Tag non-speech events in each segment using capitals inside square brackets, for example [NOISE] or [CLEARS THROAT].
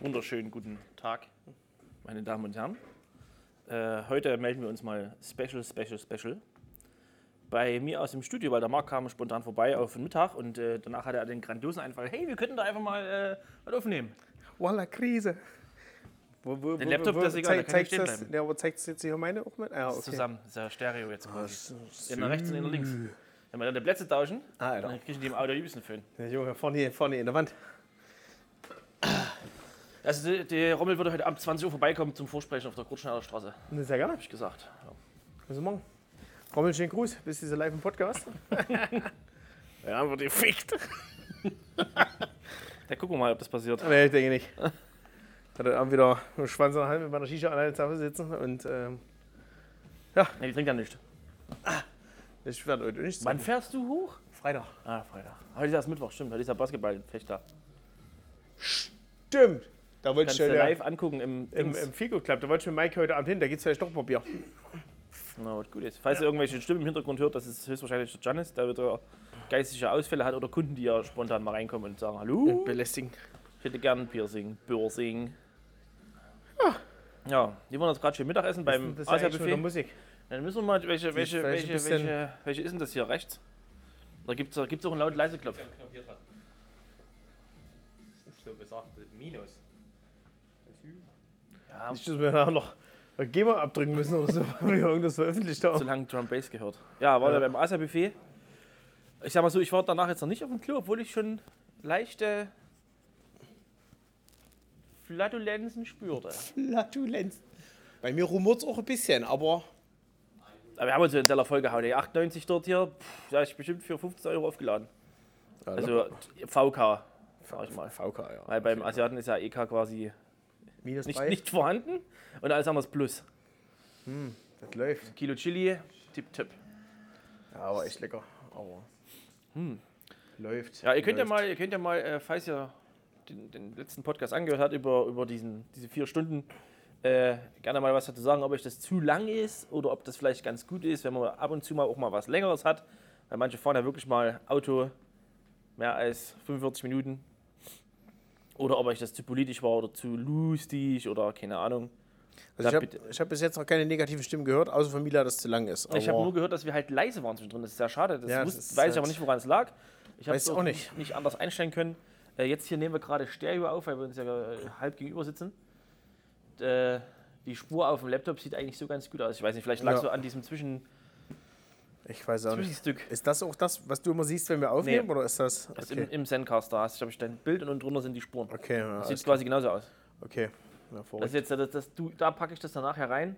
Wunderschönen guten Tag, meine Damen und Herren. Äh, heute melden wir uns mal Special, Special, Special. Bei mir aus dem Studio, weil der Marc kam spontan vorbei auf den Mittag und äh, danach hatte er den grandiosen Einfall, hey, wir könnten da einfach mal äh, was aufnehmen. Voila, Krise. Wo, wo, Den Laptop, das ist egal, da kann ich stehen bleiben. ja, aber zeigt es jetzt hier meine auch mit? Ah, okay. Zusammen, das ist ja Stereo jetzt quasi. In der rechts und in der links. Wenn wir dann die Plätze tauschen, Ah, dann kriegen die im Auto liebsten Föhn. Der Junge vorne, vorne in der Wand. Also die, die Rommel würde heute Abend 20 Uhr vorbeikommen zum Vorsprechen auf der Kurtschneider Straße, ja gerne. hab ich gesagt. Ja. Was machen? Rommel, schönen Gruß. Bist du live im Podcast? [LAUGHS] ja, wird gefickt. [LAUGHS] Ja, gucken wir mal, ob das passiert. Nee, ich denke nicht. Hat er Abend wieder mit dem Schwanz in der Hand mit meiner Shisha alleine zu Hause sitzen und ähm, Nee, die trinkt ja nicht. ich werde heute nicht Wann fährst du hoch? Freitag. Ah, Freitag. Heute ist erst Mittwoch, stimmt. Heute ist ja Basketball-Fechter. Stimmt. Da wollte ich du heute live angucken im, im, im Fico Club. Da wollte ich mit Mike heute Abend hin. Da gibt es vielleicht doch ein paar Bier. Na, was gut ist. Falls ihr irgendwelche Stimmen im Hintergrund hört, das ist höchstwahrscheinlich der Janis, der wieder geistige Ausfälle hat oder Kunden, die ja spontan mal reinkommen und sagen, hallo, Belästigen. ich hätte gern Piercing, Börsing. Ja, die wollen jetzt gerade schön Mittagessen beim Das ist ja eigentlich mit der Asia-Buffet. Musik. Dann müssen wir mal, welche, welche, welche, welche, welche ist denn das hier rechts? Da gibt es gibt's auch einen laut leise Klopf. So gesagt, Minus. Ja, Nicht, dass wir nachher noch ein GEMA abdrücken müssen oder so, [LAUGHS] weil wir irgendwas veröffentlicht haben. so lange Drum Bass gehört. Ja, war Ja. beim Asia-Buffet. Ich sag mal so, ich war danach jetzt noch nicht auf dem Klo, obwohl ich schon leichte Flatulenzen spürte. Flatulenz. Bei mir rumort es auch ein bisschen, aber Aber wir haben uns in der Folge gehauen. Die 98 dort hier, pff, da ist bestimmt für 15 Euro aufgeladen. Also VK, sag ich mal. VK, ja. Weil beim Asiaten ist ja EK quasi Minus nicht, nicht vorhanden und alles anderes Plus. Das läuft. Kilo Chili, tipp, tipp. Ja, aber echt lecker. Aber läuft. Hm. Ja, ihr könnt ja läuft. mal, ihr könnt ja mal, äh, falls ihr den, den letzten Podcast angehört habt über, über diesen, diese vier Stunden, äh, gerne mal was dazu sagen, ob euch das zu lang ist oder ob das vielleicht ganz gut ist, wenn man ab und zu mal auch mal was Längeres hat. Weil manche fahren ja wirklich mal Auto mehr als 45 Minuten. Oder ob euch das zu politisch war oder zu lustig oder keine Ahnung. Also ich habe hab bis jetzt noch keine negativen Stimmen gehört, außer von Mila, dass es zu lang ist. ich habe Aber nur gehört, dass wir halt leise waren zwischendrin. Das ist sehr schade. Das Ja, wusste, das weiß ich halt- aber nicht, woran es lag. Ich habe es auch nicht. nicht anders einstellen können. Äh, jetzt hier nehmen wir gerade Stereo auf, weil wir uns ja äh, halb gegenüber sitzen. Äh, die Spur auf dem Laptop sieht eigentlich so ganz gut aus. Ich weiß nicht, vielleicht lag Ja. so an diesem Zwischen ich weiß auch nicht. Ist das auch das, was du immer siehst, wenn wir aufnehmen, oder ist das? Okay, im, im Zencaster hast du, glaube ich, dein Bild und unten drunter sind die Spuren. okay, ja, Das sieht quasi genauso aus. okay. Ja, Das ist jetzt, das, das, du, da packe ich das dann nachher rein.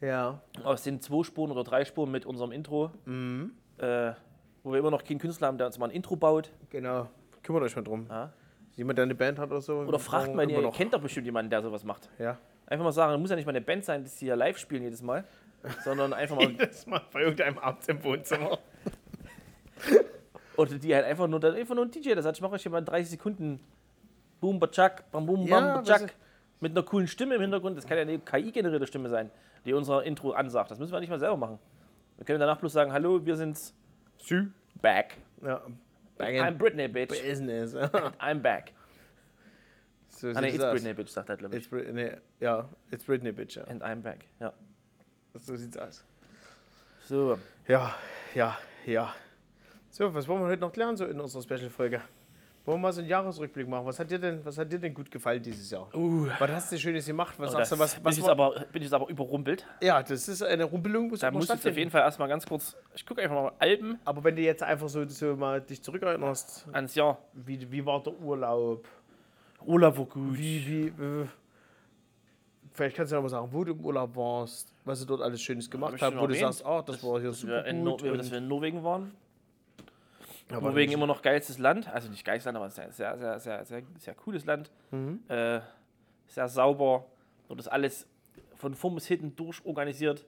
ja. Es sind zwei Spuren oder drei Spuren mit unserem Intro, Mhm. äh, wo wir immer noch keinen Künstler haben, der uns mal ein Intro baut. Genau. Kümmert euch mal drum. Ja. Jemand, der eine Band hat oder so. Oder fragt mal, ihr noch. kennt doch bestimmt jemanden, der sowas macht. Ja. Einfach mal sagen, muss ja nicht mal eine Band sein, die sie hier live spielen jedes Mal, sondern einfach [LAUGHS] mal, Das mal bei irgendeinem Abend im Wohnzimmer. oder die halt einfach nur, einfach nur ein DJ, das sagt, ich mache euch hier mal 30 Sekunden Boom, Bachak, Bam, Boom, Ja, Bam, Bachak, ist- mit einer coolen Stimme im Hintergrund. Das kann ja eine KI-generierte Stimme sein, die unser Intro ansagt. Das müssen wir nicht mal selber machen. Wir können danach bloß sagen, hallo, wir sind's, Sü. back. Ja. I'm Britney, bitch. Business. [LAUGHS] I'm back. so Ah, nee, it's. Britney, bitch, sagt er, glaube ich. It's Britney. Ja, it's Britney, bitch. Ja. And I'm back, ja. So sieht's aus. So, Ja, ja, ja. So, was wollen wir heute noch lernen so in unserer Special-Folge? Wollen wir mal so einen Jahresrückblick machen? Was hat dir denn, was hat dir denn gut gefallen dieses Jahr? uh, Was hast du Schönes gemacht? Was oh, sagst du, was, bin, was ich jetzt aber, bin ich jetzt aber überrumpelt. Ja, das ist eine Rumpelung, muss Da muss ich auf jeden. Fall erstmal ganz kurz, ich gucke einfach mal Alben Aber wenn du jetzt einfach so, so mal dich zurückerinnerst, ans Jahr. wie, wie war der Urlaub? Urlaub war gut. Wie, wie, äh, vielleicht kannst du ja mal sagen, wo du im Urlaub warst, was du dort alles Schönes gemacht hast, wo du sagst, ah, das, war hier super wir, gut. dass wir in Norwegen waren. Ja, Norwegen immer noch geilstes Land. Also nicht geilstes Land, aber sehr, sehr, sehr, sehr, sehr, sehr cooles Land. Mhm. Äh, sehr sauber. Und das alles von vorn bis hinten durch organisiert.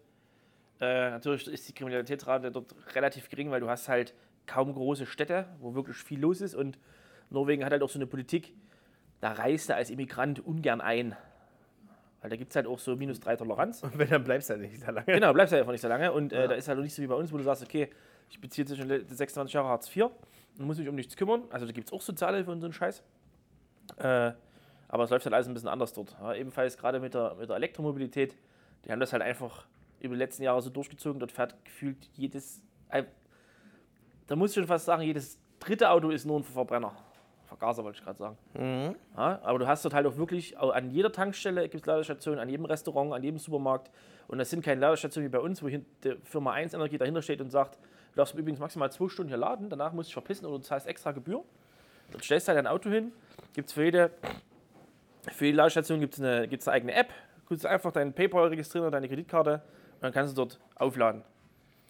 Äh, natürlich ist die Kriminalitätsrate dort relativ gering, weil du hast halt kaum große Städte, wo wirklich viel los ist. Und Norwegen hat halt auch so eine Politik, da reist du als Immigrant ungern ein. Weil da gibt es halt auch so minus drei Toleranz. Und wenn, dann bleibst du halt nicht da lange. Genau, bleibst halt einfach nicht so lange. Und äh, da ist halt auch nicht so wie bei uns, wo du sagst, okay, ich beziehe jetzt schon le- 26 Jahre Hartz IV und muss mich um nichts kümmern. Also da gibt es auch Sozialhilfe und so einen Scheiß. Äh, Aber es läuft halt alles ein bisschen anders dort. Ja, ebenfalls gerade mit der, mit der Elektromobilität, die haben das halt einfach über die letzten Jahre so durchgezogen. Dort fährt gefühlt jedes, äh, da muss ich schon fast sagen, jedes dritte Auto ist nur ein Verbrenner. Vergaser wollte ich gerade sagen. Ja, aber du hast dort halt auch wirklich, an jeder Tankstelle gibt es Ladestationen, an jedem Restaurant, an jedem Supermarkt. Und das sind keine Ladestationen wie bei uns, wo Firma 1 Energie dahinter steht und sagt, du darfst übrigens maximal zwei Stunden hier laden, danach musst du dich verpissen oder du zahlst extra Gebühr. Dort stellst du halt dein Auto hin, gibt es für jede, für jede Ladestation gibt es eine, gibt's eine eigene App, kannst du einfach deinen PayPal registrieren oder deine Kreditkarte und dann kannst du dort aufladen.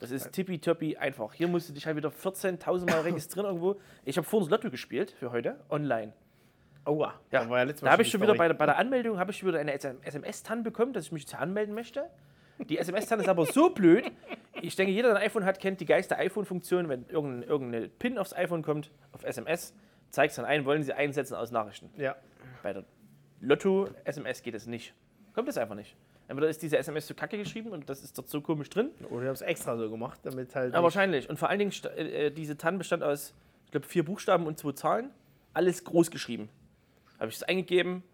Das ist tippitoppi einfach. Hier musst du dich halt wieder 14.000 Mal [COUGHS] registrieren irgendwo. Ich habe vorhin das Lotto gespielt für heute, online. Aua. Ja, Da war ja letztes Mal da habe ich schon wieder bei, der- bei der [LAUGHS] Anmeldung habe ich schon wieder eine SMS-TAN bekommen, dass ich mich jetzt anmelden möchte. Die SMS-TAN ist aber so blöd. Ich denke, jeder, der ein iPhone hat, kennt die geilste iPhone-Funktion. Wenn irgendein, irgendeine PIN aufs iPhone kommt, auf SMS, zeigt es dann ein, wollen sie einsetzen aus Nachrichten. Ja. Bei der Lotto-SMS geht es nicht. Kommt es einfach nicht. Entweder ist diese SMS zu kacke geschrieben und das ist dort so komisch drin. Oder ich habe es extra so gemacht, damit halt. Ja, wahrscheinlich. Und vor allen Dingen, äh, äh, diese TAN bestand aus, ich glaube, vier Buchstaben und zwei Zahlen. Alles groß geschrieben. Habe ich es eingegeben.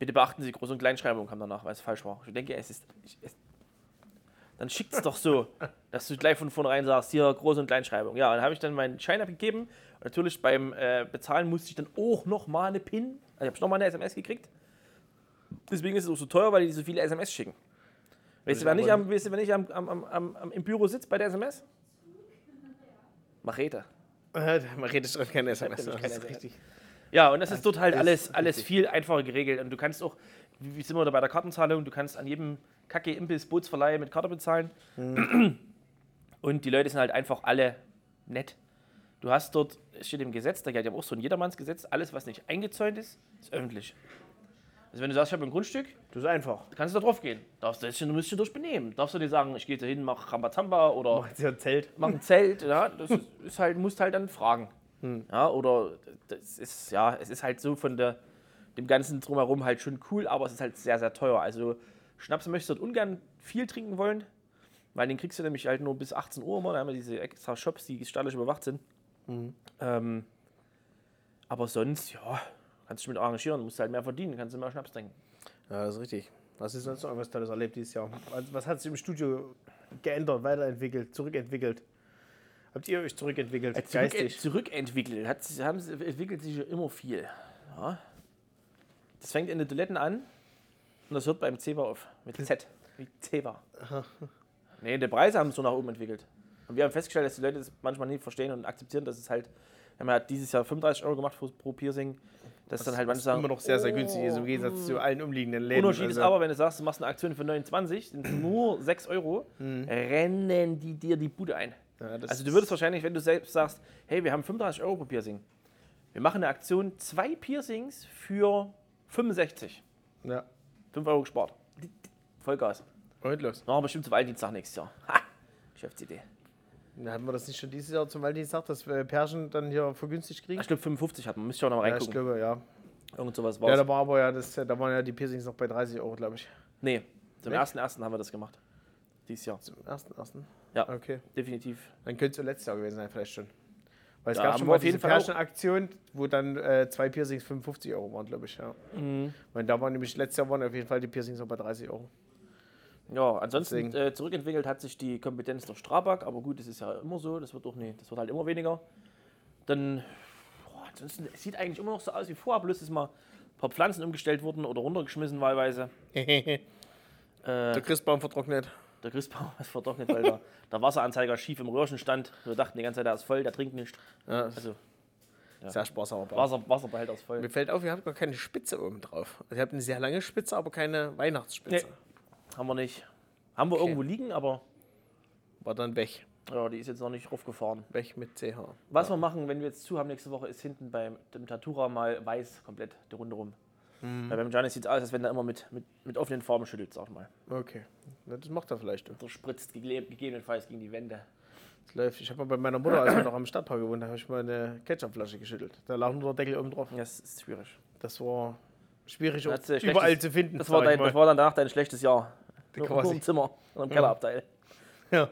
Bitte beachten Sie, Groß- und Kleinschreibung kam danach, weil es falsch war. Ich denke, es ist. Ich, es, dann schickt es doch so, [LAUGHS] dass du gleich von vornherein sagst, hier Groß- und Kleinschreibung. Ja, dann habe ich dann meinen Schein abgegeben. Und natürlich beim äh, Bezahlen musste ich dann auch nochmal eine PIN. Also habe ich nochmal eine SMS gekriegt. Deswegen ist es auch so teuer, weil die so viele SMS schicken. Weißt du, wer nicht, am, weißt du, wer nicht am, am, am, im Büro sitzt bei der SMS? Machete. Man redet schon keine SMS. Das ist richtig. Ja, und das ist dort halt alles, alles viel einfacher geregelt. Und du kannst auch, wie wie sind wir da bei der Kartenzahlung, du kannst an jedem Kacke Imbiss Bootsverleih mit Karte bezahlen. Mhm. Und die Leute sind halt einfach alle nett. Du hast dort, es steht im Gesetz, da gilt ja auch so ein Jedermannsgesetz, alles, was nicht eingezäunt ist, ist öffentlich. Also wenn du sagst, ich habe ein Grundstück, Das ist einfach. kannst du da drauf gehen. Darfst du, dich durch benehmen. Darfst du dir sagen, ich gehe da hin, mach Rambazamba oder Macht sie ein Zelt. mach ein Zelt, ja, das ist, ist halt, musst halt dann fragen. Ja, oder das ist, ja, es ist halt so von der, dem Ganzen drumherum halt schon cool, aber es ist halt sehr, sehr teuer. Also Schnaps möchtest du dort ungern viel trinken wollen, weil den kriegst du nämlich halt nur bis 18 Uhr immer, da haben wir diese extra Shops, die staatlich überwacht sind. Ähm, aber sonst, ja, kannst du dich mit arrangieren, musst halt mehr verdienen, kannst du mehr Schnaps trinken. Ja, das ist richtig. Was ist sonst noch irgendwas Tolles erlebt dieses Jahr? Was, hat sich im Studio geändert, weiterentwickelt, zurückentwickelt? Habt ihr euch zurückentwickelt? Zurück, geistig? zurückentwickelt, hat, haben, entwickelt sich ja immer viel. Ja. Das fängt in den Toiletten an und das hört beim Zewa auf. Mit Z. Wie Zewa. Nee, die Preise haben sich so nach oben entwickelt. Und wir haben festgestellt, dass die Leute das manchmal nicht verstehen und akzeptieren, dass es halt, haben ja dieses Jahr 35 Euro gemacht pro, Piercing, dass dann halt manche sagen, immer noch sehr, sehr günstig ist im Gegensatz zu allen umliegenden Läden. Unterschied ist Also, aber, wenn du sagst, du machst eine Aktion für 29, sind nur [CLEARS THROAT] 6 Euro, rennen die dir die Bude ein. Ja, das also du würdest wahrscheinlich, wenn du selbst sagst, hey, wir haben 35 Euro pro Piercing, wir machen eine Aktion, zwei Piercings für 65, Ja. 5 Euro gespart. Vollgas. Und los. Machen bestimmt zum Valentinstag nächstes Jahr. Ha! Geschäftsidee. Hatten wir das nicht schon dieses Jahr zum Valentinstag, dass wir Pärchen dann hier vergünstigt kriegen? Ich glaube 55 hat man, müsste ich auch noch mal Ja, ich reingucken. glaube, ja. Irgend sowas Ja, war's. da war aber ja, das, da waren ja die Piercings noch bei 30 Euro, glaube ich. nee, zum Nee? 1.1. haben wir das gemacht. Dieses Jahr. Zum ersten, ersten. Ja. Okay. Definitiv. Dann könnte es letztes Jahr gewesen sein, vielleicht schon. Weil es Ja, gab schon mal auf jeden diese Fall auch. Pärchenaktion, wo dann äh, zwei Piercings 55 Euro waren, glaube ich. Ja. Mhm. Und da waren nämlich, letztes Jahr waren auf jeden Fall die Piercings noch bei 30 Euro. Ja, ansonsten äh, zurückentwickelt hat sich die Kompetenz durch Strabag, aber gut, das ist ja immer so, das wird doch nee, das wird halt immer weniger. Dann, boah, ansonsten, es sieht eigentlich immer noch so aus wie vorher, bloß ist mal ein paar Pflanzen umgestellt wurden oder runtergeschmissen wahlweise. [LAUGHS] Äh, Der Christbaum vertrocknet. der Christbaum [LAUGHS] ist vertrocknet, weil der, der Wasseranzeiger schief im Röhrchen stand. Wir dachten die ganze Zeit, der ist voll, der trinkt nicht. Ja, Also sehr sparsam. Wasser, Wasserbehälter ist voll. Mir fällt auf, ihr habt gar keine Spitze oben drauf. Also ihr habt eine sehr lange Spitze, aber keine Weihnachtsspitze. Nee. Haben wir nicht. Haben wir Okay. irgendwo liegen, aber War dann weg. ja, die ist jetzt noch nicht raufgefahren. Weg mit CH. Was wir machen, wenn wir jetzt zu haben nächste Woche, ist hinten beim dem Tatura mal weiß komplett die Runde rum. Weil beim Giannis sieht es aus, als wenn er immer mit, mit, mit offenen Farben schüttelt, sag mal. Okay. Na, das macht er vielleicht. Der spritzt gege- gegebenenfalls gegen die Wände. Das läuft. Ich habe mal bei meiner Mutter, als wir noch am Stadtpark gewohnt haben, habe ich mal eine Ketchupflasche geschüttelt. Da lag nur der Deckel oben drauf. Das ist schwierig. Das war schwierig überall zu finden. Das war, dein, das war dann danach dein schlechtes Jahr. Nur, nur im Zimmer und im Kellerabteil. [LAUGHS] Ja.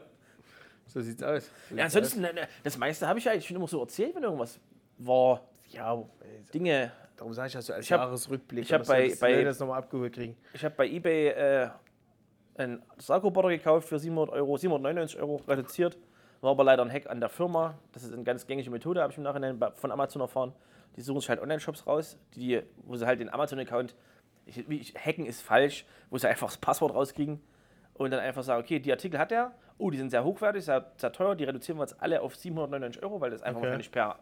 So sieht's aus. So Ja, ansonsten, ne, ne, das meiste habe ich ja eigentlich schon immer so erzählt, wenn irgendwas war. aus. Ja, Dinge, darum sage ich also als Ich hab- Jahresrückblick. ich hab und dass bei- bei- das nochmal abgeholt kriegen. Ich habe bei eBay äh, einen Sakko-Boarder gekauft für 700 Euro, 799 Euro reduziert. War aber leider ein Hack an der Firma. Das ist eine ganz gängige Methode, habe ich im Nachhinein von Amazon erfahren. Die suchen sich halt Online-Shops raus, die, wo sie halt den Amazon-Account, hacken ist falsch, wo sie einfach das Passwort rauskriegen und dann einfach sagen, okay, die Artikel hat er, oh, die sind sehr hochwertig, sehr, sehr teuer, die reduzieren wir jetzt alle auf 799 Euro, weil das einfach Okay. wahrscheinlich per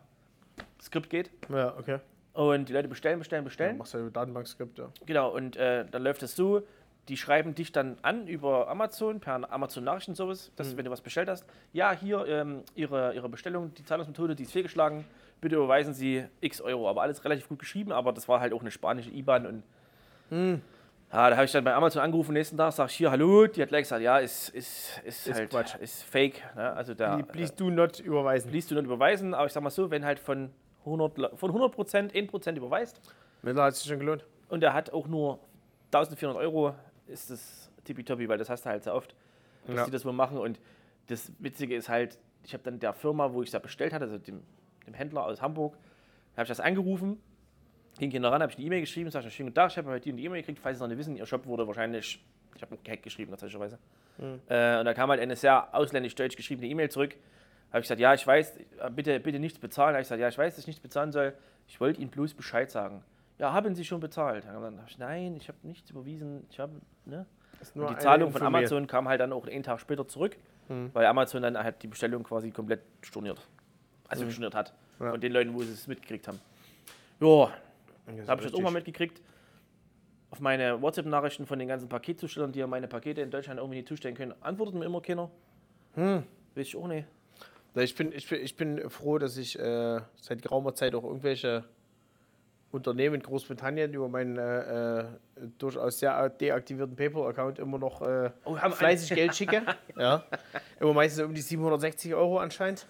Skript geht. Ja, okay. Und die Leute bestellen, bestellen, Ja, bestellen. machst du ja Datenbankskript, ja. Genau, und äh, dann läuft es so, die schreiben dich dann an über Amazon, per Amazon Nachrichtenservice, dass wenn du was bestellt hast, ja, hier ähm, ihre, ihre Bestellung, die Zahlungsmethode, die ist fehlgeschlagen, bitte überweisen Sie x Euro. Aber alles relativ gut geschrieben, aber das war halt auch eine spanische IBAN und ja, da habe ich dann bei Amazon angerufen, nächsten Tag, sag ich hier, hallo, die hat gleich gesagt, ja, ist, ist, ist, Ist halt, Quatsch. ist fake, ne? also da Please, please do not überweisen. liest du nicht überweisen, aber ich sag mal so, wenn halt von 100, Le- von 100 Prozent 1 Prozent überweist, Miller hat sich schon gelohnt. und er hat auch nur 1400 Euro, ist das tippitoppi, weil das hast du halt so oft, dass Ja. die das wohl machen. Und das Witzige ist halt, ich habe dann der Firma, wo ich es da bestellt hatte, also dem, dem Händler aus Hamburg, habe ich das angerufen, ging hier ran, habe ich eine E-Mail geschrieben, sag ich, schönen guten Tag, ich habe heute die E-Mail gekriegt, falls Sie es noch nicht wissen, Ihr Shop wurde wahrscheinlich, ich habe auch gehackt geschrieben, tatsächlicherweise. Äh, und da kam halt eine sehr ausländisch-deutsch geschriebene E-Mail zurück. Habe ich gesagt, ja, ich weiß, äh, bitte, bitte nichts bezahlen. Habe ich gesagt, ja, ich weiß, dass ich nichts bezahlen soll. Ich wollte Ihnen bloß Bescheid sagen. Ja, haben Sie schon bezahlt? Dann habe ich, nein, ich habe nichts überwiesen. Ich habe, ne? Und die Zahlung von. Amazon kam halt dann auch einen Tag später zurück, Hm. weil Amazon dann halt die Bestellung quasi komplett storniert. Also storniert hat. Hm. Ja. Von den Leuten, wo sie es mitgekriegt haben. Ja, Das ist habe ich das auch mal mitgekriegt. Auf meine WhatsApp-Nachrichten von den ganzen Paketzustellern, die ja meine Pakete in Deutschland irgendwie nicht zustellen können, antwortet mir immer keiner. Hm. Weiß ich auch nicht. Ich bin, ich, bin, ich bin froh, dass ich äh, seit geraumer Zeit auch irgendwelche Unternehmen in Großbritannien über meinen äh, äh, durchaus sehr deaktivierten PayPal-Account immer noch äh, Oh, fleißig Geld schicke. [LAUGHS] ja. Immer meistens um die 760 Euro anscheinend.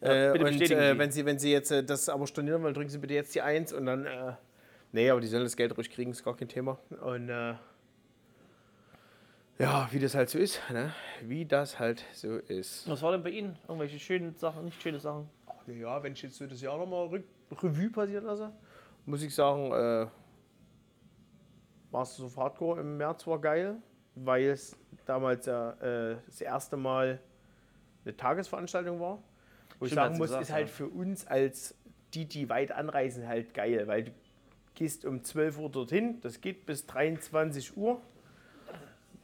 Äh, bitte und äh, wenn Sie, wenn Sie jetzt äh, das aber stornieren wollen, drücken Sie bitte jetzt die 1 und dann. Äh, nee, aber die sollen das Geld ruhig kriegen, ist gar kein Thema. Und äh, ja, wie das halt so ist, ne? Wie das halt so ist. Was war denn bei Ihnen? Irgendwelche schönen Sachen, nicht schöne Sachen? Ja, wenn ich jetzt so das Jahr nochmal Re Revue passieren lasse, muss ich sagen, äh, Masters of Hardcore im März war geil, weil es damals ja äh, das erste Mal eine Tagesveranstaltung war. Wo ich Stimmt, sagen muss, gesagt, ist halt ja. für uns als die, die weit anreisen, halt geil, weil du gehst um 12 Uhr dorthin, das geht bis 23 Uhr,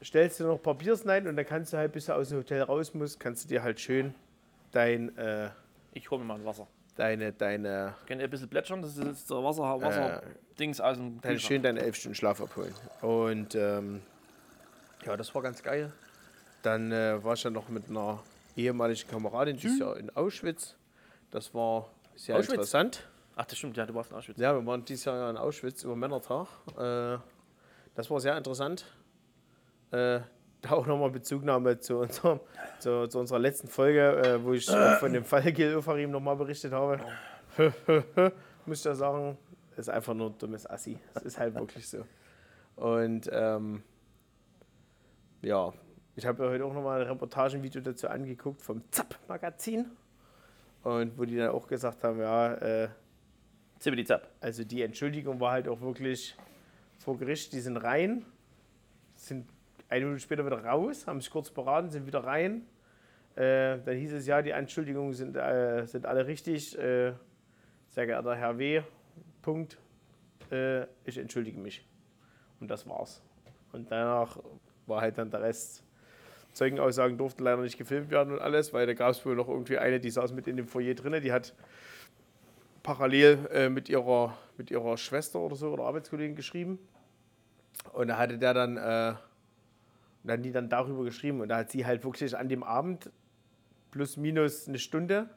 stellst dir noch Papiers rein und dann kannst du halt, bis du aus dem Hotel raus musst, kannst du dir halt schön dein, äh, Ich hole mir mal ein Wasser. deine, deine, Können ihr ein bisschen plätschern? Das ist jetzt der Wasser, Wasser Dings aus dem Kühlschrank. schön deine elf Stunden Schlaf abholen. Und ähm, ja, das war ganz geil. Dann äh, war ich ja noch mit einer ehemaligen Kameradin, die ist ja in Auschwitz. Das war sehr Auschwitz? interessant. Ach, das stimmt, ja, du warst in Auschwitz. Ja, wir waren dieses Jahr ja in Auschwitz über Männertag. Äh, das war sehr interessant. Äh, da auch nochmal Bezugnahme zu, unserem, zu, zu unserer letzten Folge, äh, wo ich von dem Fall Gil Ofarim nochmal berichtet habe. [LAUGHS] Muss ich ja sagen, ist einfach nur ein dummes Assi. Es ist halt wirklich so. Und ähm, ja, ich habe ja heute auch nochmal ein Reportagenvideo dazu angeguckt vom ZAP-Magazin. Und wo die dann auch gesagt haben, ja, äh, Zippity Zapp. also die Entschuldigung war halt auch wirklich vor Gericht. Die sind rein, sind eine Minute später wieder raus, haben sich kurz beraten, sind wieder rein. Äh, dann hieß es ja, die Anschuldigungen sind, äh, sind alle richtig. Äh, sehr geehrter Herr W. Punkt. Äh, ich entschuldige mich. Und das war's. Und danach war halt dann der Rest. Zeugenaussagen durften leider nicht gefilmt werden und alles, weil da gab es wohl noch irgendwie eine, die saß mit in dem Foyer drinne, die hat parallel äh, mit, ihrer, mit ihrer Schwester oder so oder Arbeitskollegin geschrieben. Und da hatte der dann, äh, dann die dann darüber geschrieben. Und da hat sie halt wirklich an dem Abend plus minus eine Stunde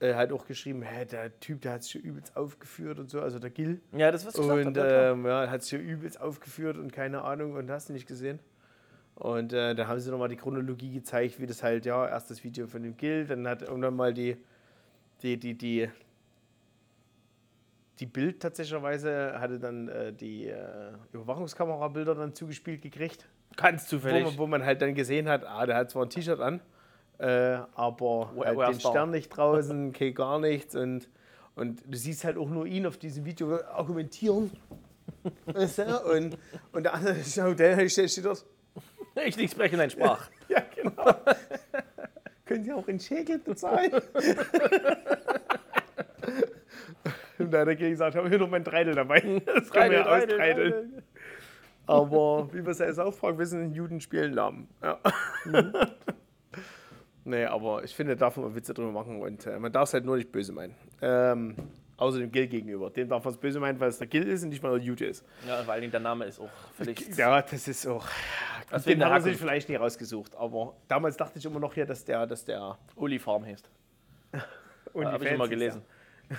äh, halt auch geschrieben, hä, der Typ, der hat sich übelst aufgeführt und so, also der Gil. Ja, das was ich gesagt Und habe. Ja, ähm, ja, hat sich übelst aufgeführt und keine Ahnung und hast du nicht gesehen. Und äh, da haben sie nochmal die Chronologie gezeigt, wie das halt, ja, erst das Video von dem Gil, dann hat irgendwann mal die, die, die, die, die Bild tatsächlicherweise hatte dann äh, die äh, Überwachungskamerabilder dann zugespielt gekriegt, Ganz wo zufällig. man, wo man halt dann gesehen hat, ah, der hat zwar ein T-Shirt an, äh, aber Wo- halt wo den. Stern nicht draußen, [LAUGHS] okay, gar nichts und Und du siehst halt auch nur ihn auf diesem Video argumentieren. [LAUGHS] Und, und der andere steht dort. Ich nicht sprechen, nein, Sprach. [LAUGHS] Ja, genau. [LAUGHS] Können Sie auch in Schäkel bezahlen? [LAUGHS] und da hat er gesagt, habe ich noch mein Dreidel dabei. Das kann man ja austreideln. Aber wie wir es ja jetzt auffragen, wissen, Juden spielen lahm. Ja. nee, aber ich finde, da darf man Witze drüber machen und äh, man darf es halt nur nicht böse meinen. Ähm, außer dem Gil gegenüber. Dem darf man es böse meinen, weil es der Gil ist und nicht mal der Jude ist. Ja, vor allen Dingen der Name ist auch völlig. Ja, das ist auch. Wegen den haben sie sich vielleicht nie rausgesucht. Aber damals dachte ich immer noch hier, dass der, dass der Uli Farm heißt. [LAUGHS] und Habe ich immer gelesen. [LAUGHS]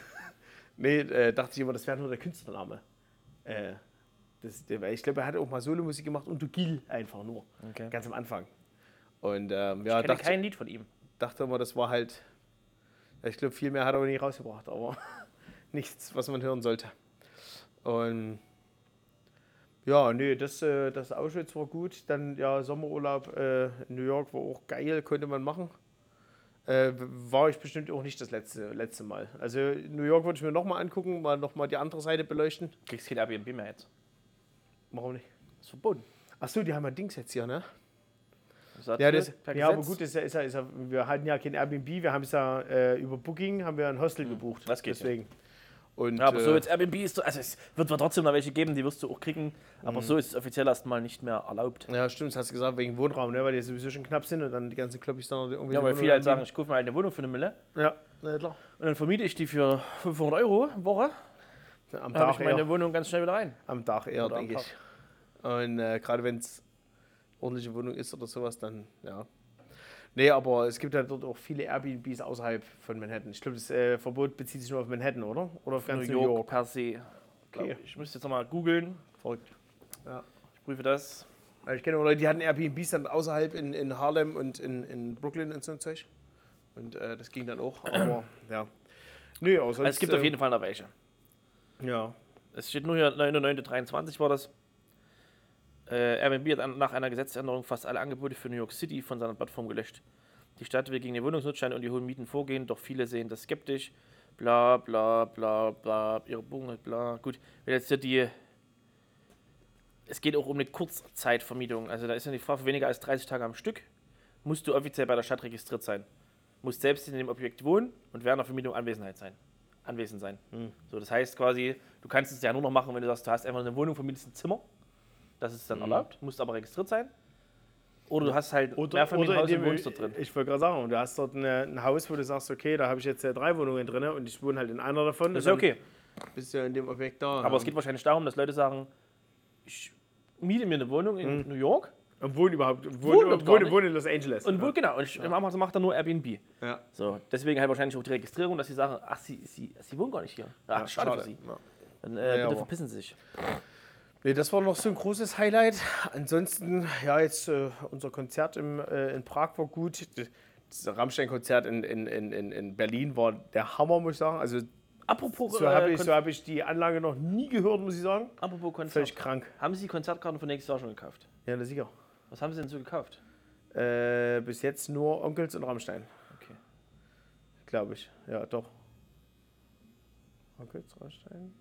Nee, äh, dachte ich immer, das wäre nur der Künstlername. Äh, das, der, ich glaube, er hat auch mal Solomusik gemacht und du Gil einfach nur. Okay. Ganz am Anfang. Und ähm, Ich ja, kenne dachte, kein Lied von ihm. dachte immer, das war halt. ja, Ich glaube, viel mehr hat er aber nie rausgebracht, aber nichts, was man hören sollte. Und ja, nee, das, äh, das Auschwitz war gut. Dann ja, Sommerurlaub äh, in New York war auch geil, konnte man machen. Äh, war ich bestimmt auch nicht das letzte, letzte Mal. Also New York würde ich mir nochmal angucken, mal nochmal die andere Seite beleuchten. Du kriegst kein Airbnb mehr jetzt. Warum nicht? Das ist verboten. Achso, die haben ja Dings jetzt hier, ne? Das Ja, das, ja aber gut, ist ja, ist ja, ist ja, wir hatten ja kein Airbnb, wir haben es ja äh, über Booking, haben wir ein Hostel gebucht. das geht. Deswegen. Und, Ja, aber so äh, jetzt Airbnb ist so, also es wird zwar trotzdem noch welche geben, die wirst du auch kriegen, aber so ist es offiziell erstmal nicht mehr erlaubt. Ja, stimmt, das hast du gesagt, wegen Wohnraum, ne? weil die sowieso schon knapp sind und dann die ganzen Kloppis dann noch irgendwie. Ja, weil viele halt sagen, ich kaufe mir halt eine Wohnung für eine Mille Ja, na klar. und dann vermiete ich die für 500 Euro Woche, Am dann habe Tag ich meine eher, wohnung ganz schnell wieder rein. am Tag eher denke ich. Und äh, gerade wenn es ordentliche Wohnung ist oder sowas, dann ja. Nee, aber es gibt halt dort auch viele Airbnbs außerhalb von Manhattan. Ich glaube, das äh, Verbot bezieht sich nur auf Manhattan, oder? Oder auf ganz New York, per se. Okay. Ich müsste jetzt nochmal googeln, Verrückt. ich prüfe das. Also ich kenne auch Leute, die hatten Airbnbs dann außerhalb in, in Harlem und in, in Brooklyn und so ein Zeug. Und äh, das ging dann auch, aber [CLEARS THROAT] ja. Aber sonst, Also es gibt auf jeden Fall noch welche. Ja. Es steht nur hier, 9.9.23 war das. Äh, Airbnb hat an, nach einer Gesetzesänderung fast alle Angebote für New York City von seiner Plattform gelöscht. Die Stadt will gegen den Wohnungsnotstand und die hohen Mieten vorgehen, doch viele sehen das skeptisch. Bla bla bla bla, ihre Bunge, bla. Gut, wenn jetzt hier die. Es geht auch um eine Kurzzeitvermietung. Also da ist ja die Frage, für weniger als 30 Tage am Stück musst du offiziell bei der Stadt registriert sein. Musst selbst in dem Objekt wohnen und während der Vermietung Anwesenheit sein. Anwesend sein. So, das heißt quasi, du kannst es ja nur noch machen, wenn du sagst, du hast einfach eine Wohnung, vermietest ein Zimmer. Das ist dann erlaubt, musst aber registriert sein. Oder du hast halt Oder, Mehrfamilienhaus oder und indem- wohnst dort drin. Ich wollte gerade sagen, du hast dort eine, ein Haus, wo du sagst, okay, da habe ich jetzt äh, drei Wohnungen drin und ich wohne halt in einer davon. Das ist ja und okay. Bist ja in dem Objekt da. Aber es geht wahrscheinlich darum, dass Leute sagen, ich miete mir eine Wohnung in New York Und wohne überhaupt. Wohnen Wohne, wohne, nicht. wohne in Los Angeles. und wo, genau, und ich, im Amazon macht er nur Airbnb. ja. So, deswegen halt wahrscheinlich auch die Registrierung, dass sie sagen, ach, sie, sie, sie wohnen gar nicht hier. Ach, Ja, schade, schade. für sie. Ja. Dann äh, Ja, bitte verpissen sie sich. Nee, das war noch so ein großes Highlight. Ansonsten, ja, jetzt äh, unser Konzert im, äh, in Prag war gut. Das Rammstein-Konzert in, in, in, in- in Berlin war der Hammer, muss ich sagen. Also Apropos, so habe äh, ich, so hab ich die Anlage noch nie gehört, muss ich sagen. apropos Konzert. Völlig krank. Haben Sie Konzertkarten für nächstes Jahr schon gekauft? Ja, das sicher. Was haben Sie denn so gekauft? Äh, bis jetzt nur Onkels und Rammstein, Okay. glaube ich. Ja, doch. Onkels, Rammstein?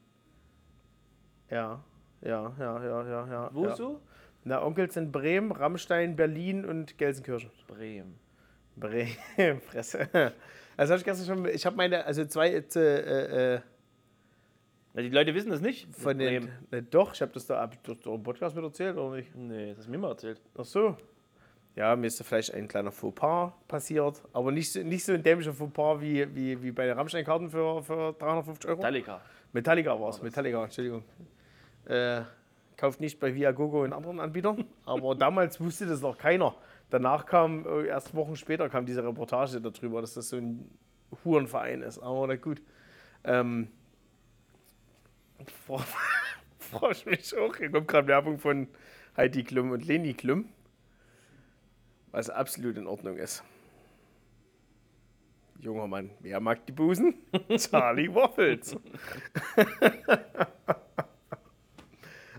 Ja, ja, ja, ja, ja. ja Wo ja. so? Na, Onkels in Bremen, Rammstein, Berlin und Gelsenkirchen. Bremen. Bremen, [LAUGHS] Fresse. Also habe ich gestern schon, ich habe meine, also zwei, äh, äh, äh, Ja, die Leute wissen das nicht. von den, äh, doch, ich habe das da, doch im Podcast mit erzählt, oder nicht? Nee, das hast du mir mal erzählt. Ach so. Ja, mir ist da vielleicht ein kleiner Fauxpas passiert, aber nicht, so- nicht so ein dämlicher Fauxpas wie, wie, wie bei den Rammstein-Karten für, für 350 Euro. Metallica. Metallica war es, Metallica, Entschuldigung. Äh, kauft nicht bei Viagogo und anderen Anbietern, [LAUGHS] aber damals wusste das noch keiner. Danach kam, äh, erst Wochen später kam diese Reportage darüber, dass das so ein Hurenverein ist, aber na gut. Ähm, [LAUGHS] ich mich auch, hier kommt gerade Werbung von Heidi Klum und Leni Klum, was absolut in Ordnung ist. Junger Mann, wer mag die Busen? [LAUGHS] Charlie Waffles.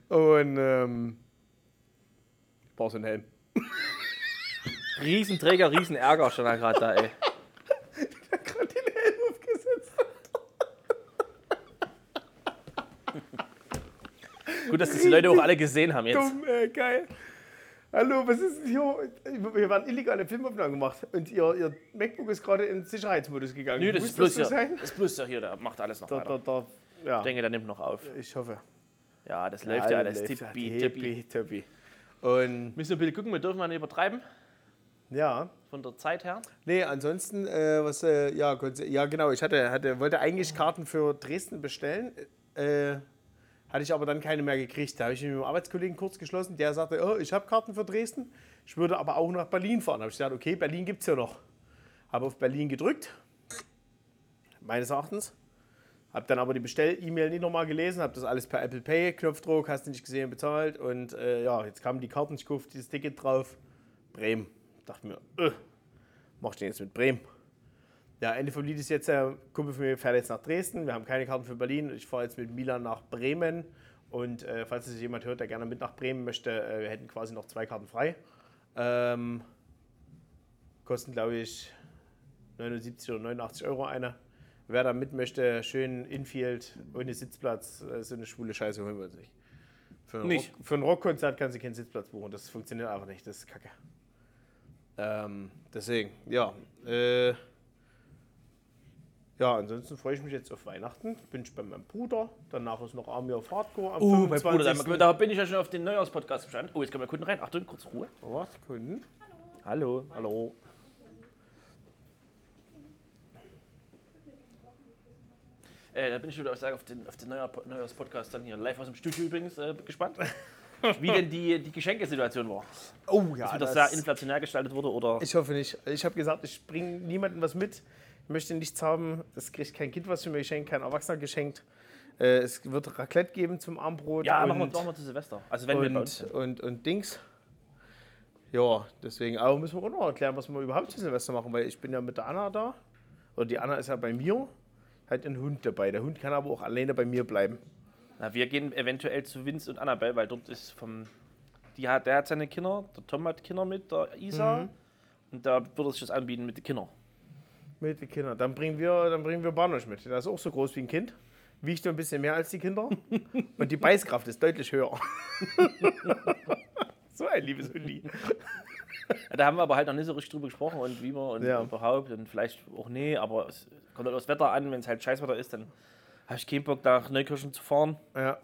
Und ähm, ich brauche so einen Helm. [LAUGHS] Riesenträger, Riesenärger schon er gerade da, ey. [LAUGHS] Der hat gerade den Helm aufgesetzt. [LAUGHS] Gut, dass das die Leute auch alle gesehen haben jetzt. Dumm, ey, geil. Hallo, was ist denn hier? Wir waren illegale Filmaufnahmen gemacht und ihr, ihr MacBook ist gerade in Sicherheitsmodus gegangen. Nö, das ist bloß das ist bloß hier, der macht alles noch da, weiter. Da, da, ja. Ich denke, der nimmt noch auf. Ich hoffe. Ja, das läuft ja alles läuft. tippi, tippi. tippi. Und Müssen wir bitte gucken, wir dürfen mal nicht übertreiben, ja, von der Zeit her. nee, ansonsten, äh, was, äh, ja, ja, genau, ich hatte, hatte, wollte eigentlich Karten für Dresden bestellen, äh, hatte ich aber dann keine mehr gekriegt. Da habe ich mich mit einem Arbeitskollegen kurz geschlossen, der sagte, oh, ich habe Karten für Dresden, ich würde aber auch nach Berlin fahren. Da habe ich gesagt, okay, Berlin gibt es ja noch. Habe auf Berlin gedrückt, meines Erachtens. Habe dann aber die Bestell-E-Mail nicht nochmal gelesen, habe das alles per Apple Pay, Knopfdruck, hast du nicht gesehen, bezahlt. Und äh, ja, jetzt kamen die Karten, ich kaufte dieses Ticket drauf. Bremen. Dachte mir, äh, mach ich denn jetzt mit Bremen? Ja, Ende vom Lied ist jetzt, der Kumpel von mir fährt jetzt nach Dresden. Wir haben keine Karten für Berlin. Ich fahre jetzt mit Milan nach Bremen. Und äh, falls es jemand hört, der gerne mit nach Bremen möchte, äh, wir hätten quasi noch zwei Karten frei. Ähm, kosten, glaube ich, 79 oder 89 Euro eine. Wer da mit möchte, schön Infield, ohne Sitzplatz, äh, so eine schwule Scheiße holen wir uns nicht. Für ein, Nicht? Rock, für ein Rockkonzert kannst du keinen Sitzplatz buchen. Das funktioniert einfach nicht. Das ist kacke. Ähm, deswegen, ja. Äh, ja, ansonsten freue ich mich jetzt auf Weihnachten. Bin ich bei meinem Bruder. Danach ist noch Army of Hardcore am Oh, mein Bruder, 25.. da, bin ich ja schon auf den Neujahrspodcast gespannt. Oh, jetzt kommen wir Kunden rein. Achtung, kurz Ruhe. Was? Kunden? Hallo. Hallo. Äh, da bin ich wieder auf, auf den, auf den Neujahr, Neujahrspodcast dann hier live aus dem Studio übrigens äh, gespannt. [LAUGHS] Wie denn die, die Geschenkesituation war. Oh Dass ja, wieder sehr inflationär gestaltet wurde oder. Ich hoffe nicht. Ich habe gesagt, ich bringe niemandem was mit. Ich möchte nichts haben. Das kriegt kein Kind was für mir geschenkt, kein Erwachsener geschenkt. Äh, es wird Raclette geben zum Abendbrot. Ja, und, machen wir, machen wir zu Silvester. Also wenn wir bei uns und, sind. und, und Dings. Ja, deswegen aber müssen wir auch noch erklären, was wir überhaupt zu Silvester machen, weil ich bin ja mit der Anna da. Oder die Anna ist ja bei mir. Hat einen Hund dabei. Der Hund kann aber auch alleine bei mir bleiben. Na, wir gehen eventuell zu Vince und Annabelle, weil dort ist vom. Die hat, der hat seine Kinder, der Tom hat Kinder mit, der Isa. Mhm. Und da würde es sich das anbieten mit den Kindern. Mit den Kindern. Dann bringen wir, dann bringen wir Barnosch mit. Der ist auch so groß wie ein Kind. Wiegt nur ein bisschen mehr als die Kinder. [LAUGHS] Und die Beißkraft ist deutlich höher. [LAUGHS] so ein liebes Hundi. Ja, da haben wir aber halt noch nicht so richtig drüber gesprochen und wie wir und Ja. überhaupt und vielleicht auch nee, aber es kommt halt aufs Wetter an, wenn es halt Scheißwetter ist, dann habe ich keinen Bock nach Neukirchen zu fahren, Ja,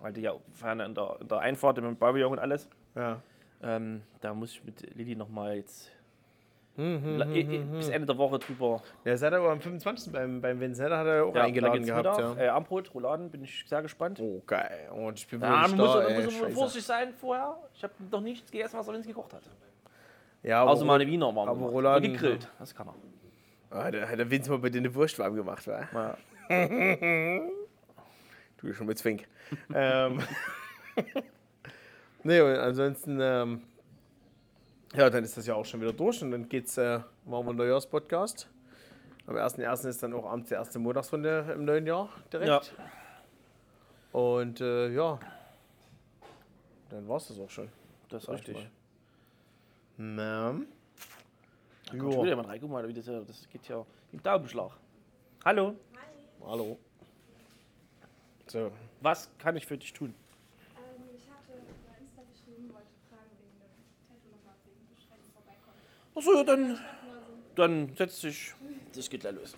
weil die ja fahren in der, in der Einfahrt mit dem Pavillon und alles. ja. Ähm, da muss ich mit Lilly nochmal jetzt Mhm, la- i- i- bis Ende der Woche drüber Der seid aber am 25. beim, beim Vincent hat er auch ja, eingeladen gehabt. Mittag. Ja. Äh, Armbrot, Rouladen, bin ich sehr gespannt. Oh, geil. Und ich bin Ja, wohl muss, da, man ey, muss vorsichtig sein vorher. Ich habe noch nichts gegessen, was er uns gekocht hat. Ja, aber, Außer mal eine Wiener warm aber. Rouladen- Oder gegrillt, das kann er. Ah, da hat der Vince mal bei dir eine Wurst warm gemacht, wa? Ja. [LAUGHS] Du bist schon mit Zwink. ähm. [LAUGHS] nee, und ansonsten, ähm, ja, dann ist das ja auch schon wieder durch und dann geht's, äh, machen wir einen Neujahrspodcast. Am 1.1. ist dann auch abends die erste Montagsrunde im neuen Jahr direkt. Ja. Und äh, ja, dann war's das auch schon. Das ist richtig. Na. Da kommt schon wieder jemand rein. Guck mal, wie das, das geht ja im Daumenschlag. Hallo, Hallo. So, was kann ich für dich tun? Ähm, ich hatte über Insta geschrieben, wollte fragen wegen dem Tattoo nochmal wegen Beschränkung vorbeikommen. Achso, ja, dann, dann setz dich. Das geht gleich los.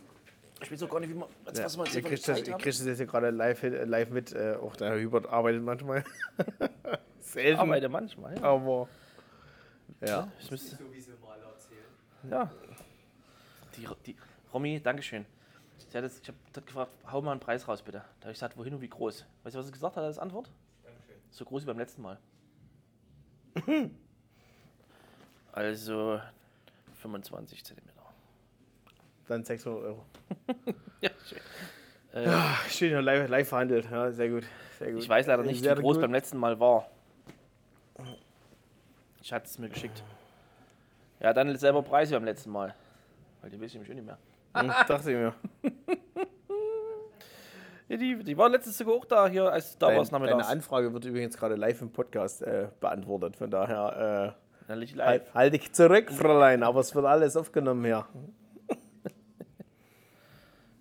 Ich weiß auch gar nicht, wie man. Als ja, was jetzt ihr hier kriegt das, ihr kriegt das jetzt hier gerade live, äh, live mit. Äh, auch der Herr Hubert arbeitet manchmal. [LAUGHS] Selten. Arbeite manchmal. Ja. Aber. Ja. Ich müsste, Sowieso mal erzählen. ja. Die, die, Romy, Dankeschön. Sie hat jetzt, ich habe gefragt, hau mal einen Preis raus, bitte. Da habe ich gesagt, wohin und wie groß. Weißt du, was sie gesagt hat als Antwort? Dankeschön. So groß wie beim letzten Mal. [LAUGHS] also 25 Zentimeter. Dann 600 Euro. [LAUGHS] Ja, schön. Äh, Ach, schön, ja, live, live verhandelt. Ja, sehr gut. Sehr gut. Ich weiß leider nicht, wie groß gut. beim letzten Mal war. Ich hatte es mir geschickt. Ja, dann selber Preis wie beim letzten Mal. Weil die weiß ich nämlich auch nicht mehr. Hm, [LAUGHS] dachte ich mir. Ja, die, die war letztes sogar auch da hier, als da Dein, war es deine. Anfrage wird übrigens gerade live im Podcast äh, beantwortet. Von daher äh, halt, halt dich zurück, Fräulein. Aber es wird alles aufgenommen hier.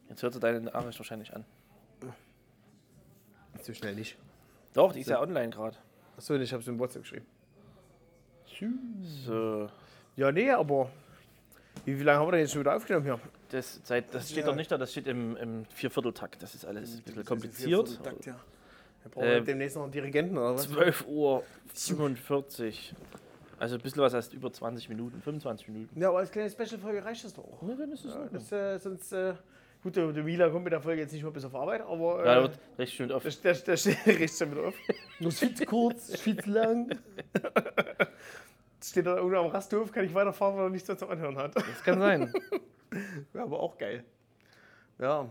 Jetzt hört sie deine Nachricht wahrscheinlich an. So schnell nicht. Doch, die ist ja online gerade. Achso, ich habe es im WhatsApp geschrieben. So, Ja, nee, aber wie, wie lange haben wir denn jetzt schon wieder aufgenommen hier? das, seit, das steht Ja. doch nicht da, das steht im, im Viervierteltakt. Das ist alles ein bisschen kompliziert. Takt, ja. Wir brauchen wir Ähm, demnächst noch einen Dirigenten oder was? 12 Uhr 45. Also ein bisschen was heißt über 20 Minuten, 25 Minuten. Ja, aber als kleine Special-Folge reicht das doch auch. Ja, dann ist es Ja, ja, das, äh, sonst, äh, gut, der, der Mila kommt mit der Folge jetzt nicht mehr bis auf Arbeit, aber ja, äh, wird recht schön oft. der, der, der steht [LAUGHS] recht schon wieder auf. Nur viel zu kurz, viel zu lang. [LAUGHS] Steht da irgendwo am Rasthof, kann ich weiterfahren, weil er nichts mehr zum Anhören hat. Das kann sein. [LAUGHS] Wäre aber auch geil. Ja.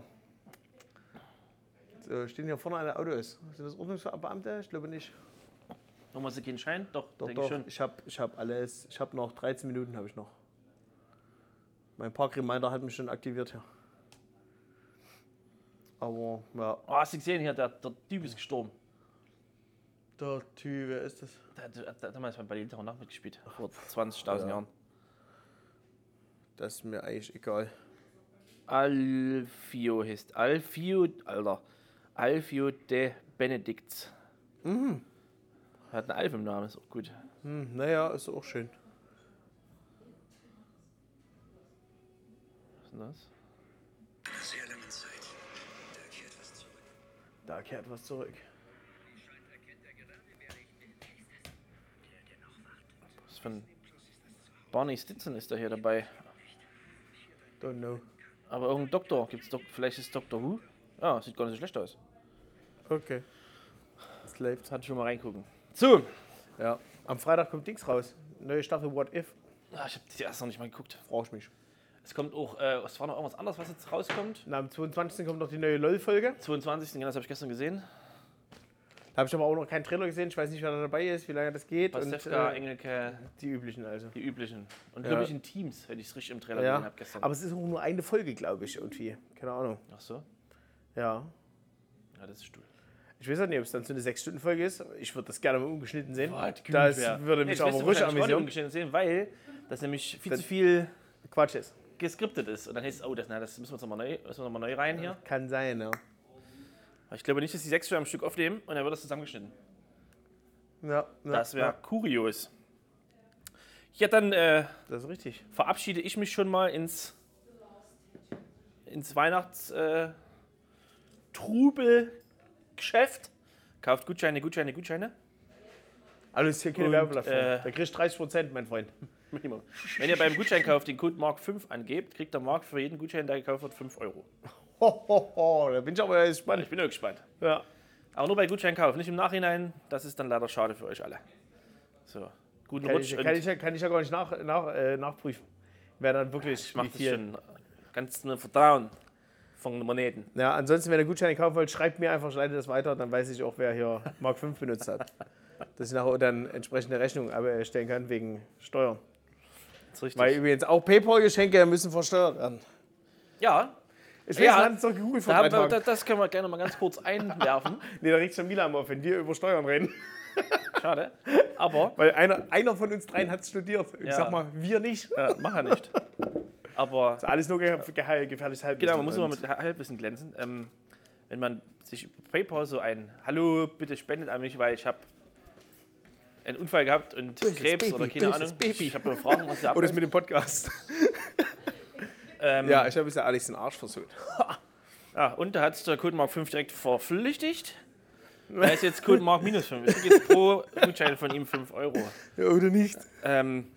So, stehen hier vorne alle Autos. Sind das Ordnungsbeamte? Ich glaube nicht. Nochmal sie keinen Schein? Doch, Doch, denke doch. ich schon. Ich habe ich hab alles. Ich habe noch 13 Minuten habe ich noch. Mein Parkreminder hat mich schon aktiviert hier. Aber ja, Oh, hast du gesehen hier, der, der Typ ist gestorben. Der Typ, wer ist das? Der hat, der hat damals beim Berlin Tag mitgespielt. Vor 20.000 Ja. Jahren. Das ist mir eigentlich egal. Alfio heißt. Alfio, Alter. Alfio de Benedicts. Mhm. Hat ein Alf im Namen, ist auch gut. Hm, naja, ist auch schön. Was ist denn das? sehr langen Zeit. Da kehrt was zurück. Da kehrt was zurück. Für ein Barney Stinson ist da hier dabei. Don't know. Aber irgendein Doktor. Gibt's Dok vielleicht ist Doctor Who? Ja, sieht gar nicht so schlecht aus. Okay. Es läuft. Hatte schon mal reingucken. So. Ja. Am Freitag kommt Dings raus. Neue Staffel What If. Ah, ich habe die erst noch nicht mal geguckt. Frage ich mich. Es kommt auch, äh, es war noch irgendwas anderes, was jetzt rauskommt. Na, am 22. kommt noch die neue LOL-Folge. 22. Genau, das habe ich gestern gesehen. Da habe ich aber auch noch keinen Trailer gesehen. Ich weiß nicht, wer da dabei ist, wie lange das geht. Pastewka, und, äh, Engelke, die üblichen also. die üblichen. Und Ja. in Teams, wenn ich es richtig im Trailer gesehen Ja. habe gestern. Aber es ist auch nur eine Folge, glaube ich, irgendwie. Keine Ahnung. Ach so? Ja. Ja, das ist Stuhl. Ich weiß nicht, ob es dann so eine 6-Stunden-Folge ist. Ich würde das gerne mal ungeschnitten sehen. Boah, das würde Nee, mich das aber ruhig amüsieren. ungeschnitten sehen, weil das nämlich viel Das- zu viel Quatsch ist. geskriptet ist. Und dann heißt es, oh, das, na, das müssen wir jetzt nochmal neu, müssen wir noch mal neu rein hier. Kann sein, ja. Ich glaube nicht, dass die sechs Stunden am Stück aufnehmen und dann wird das zusammengeschnitten. Ja, ja Das wäre ja, kurios. Ja, dann äh, das ist richtig. verabschiede ich mich schon mal ins, ins Weihnachts äh. Kauft Gutscheine, Gutscheine, Gutscheine. Alles hier keine Und, Werbeplattform. äh, da kriegst du 30 Prozent, mein Freund. [LAUGHS] Minimum. Wenn ihr beim Gutscheinkauf den Code MARK5 angebt, kriegt der Mark für jeden Gutschein, der gekauft wird, 5 Euro. Ho, ho, ho, da bin ich aber Ich gespannt. bin auch gespannt. Ja. Aber nur bei Gutscheinkauf, nicht im Nachhinein. Das ist dann leider schade für euch alle. So, guten Kann Rutsch ich, kann, ich, ja- kann ich ja gar nicht nach, nach, äh, nachprüfen. Wer dann wirklich ich mach wie das schon ganz nur Vertrauen von den Moneten. Ja, ansonsten, wenn ihr Gutscheine kaufen wollt, schreibt mir einfach, ich leite das weiter, dann weiß ich auch, wer hier Mark 5 benutzt hat. [LAUGHS] Dass ich nachher dann entsprechende Rechnung stellen kann wegen Steuern. Weil übrigens auch PayPal-Geschenke müssen versteuert werden. ja, Ja, es doch gegoogelt vor da drei haben da- das können wir gerne mal ganz kurz [LAUGHS] einwerfen. Nee, da regt schon Milan auf, wenn wir über Steuern reden. Schade. Aber, [LAUGHS] Weil einer, einer von uns dreien hat studiert. Ich Ja. sag mal, wir nicht. äh, mach er nicht. Aber, Ist alles nur ge ge gefährliches Halbwissen. genau, man muss immer mit Halbwissen glänzen. Ähm, wenn man sich über PayPal so ein Hallo, bitte spendet an mich, weil ich habe einen Unfall gehabt und Krebs Baby, oder keine böses Ahnung. Baby. Ich habe nur Fragen, was Oh, das abläuft. mit dem Podcast. [LAUGHS] ähm, Ja, ich habe es ja Alex den Arsch versucht. [LAUGHS] Ah, und da hat der Code Mark 5 direkt verpflichtigt. [LAUGHS] Da ist jetzt Code Mark minus 5. Ich kriege jetzt pro Gutschein von ihm 5 Euro. Ja, oder nicht? Ähm,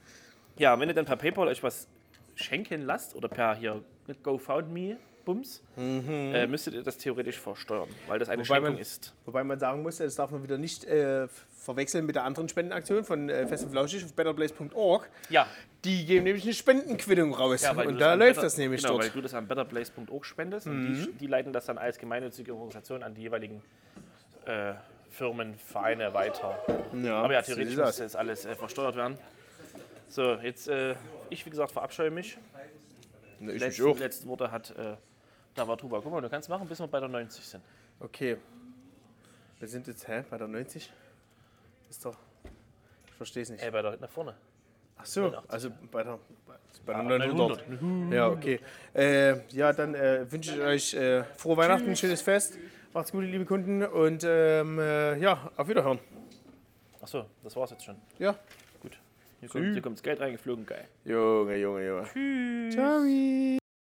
ja, wenn ihr dann per PayPal euch was schenken lasst oder per hier GoFundMe Bums, äh, müsstet ihr das theoretisch versteuern, weil das eine Wobei Schenkung man- ist. Wobei man sagen muss, das darf man wieder nicht äh, verwechseln mit der anderen Spendenaktion von äh, Fest und Flauschig auf betterplace.org. Ja, Die geben nämlich eine Spendenquittung raus. ja weil und da läuft Better- das nämlich genau, weil dort. Mhm. du das an betterplace.org spendest und die, die leiten das dann als gemeinnützige Organisation an die jeweiligen äh, Firmen, Vereine weiter. Ja, Aber ja, theoretisch muss das. alles äh, versteuert werden. So, jetzt, äh, ich wie gesagt verabscheue mich. Ich mich Letzte, auch. letzte Worte hat äh, Davatuba. Guck mal, du kannst machen, bis wir bei der 90 sind. Okay. Wir sind jetzt, hä, bei der 90? Ist doch. Ich verstehe es nicht. Ey, bei der nach vorne. Ach so, also bei der, bei der Ah, 900. Ja, okay. Äh, ja, dann äh, wünsche ich euch äh, frohe Weihnachten, ein schönes Fest. Macht's gut, liebe Kunden. Und ähm, äh, ja, auf Wiederhören. Achso, das war's jetzt schon. Ja. Gut. Hier kommt, hier kommt das Geld reingeflogen, geil. Junge, Junge, Junge. Tschüss. Ciao.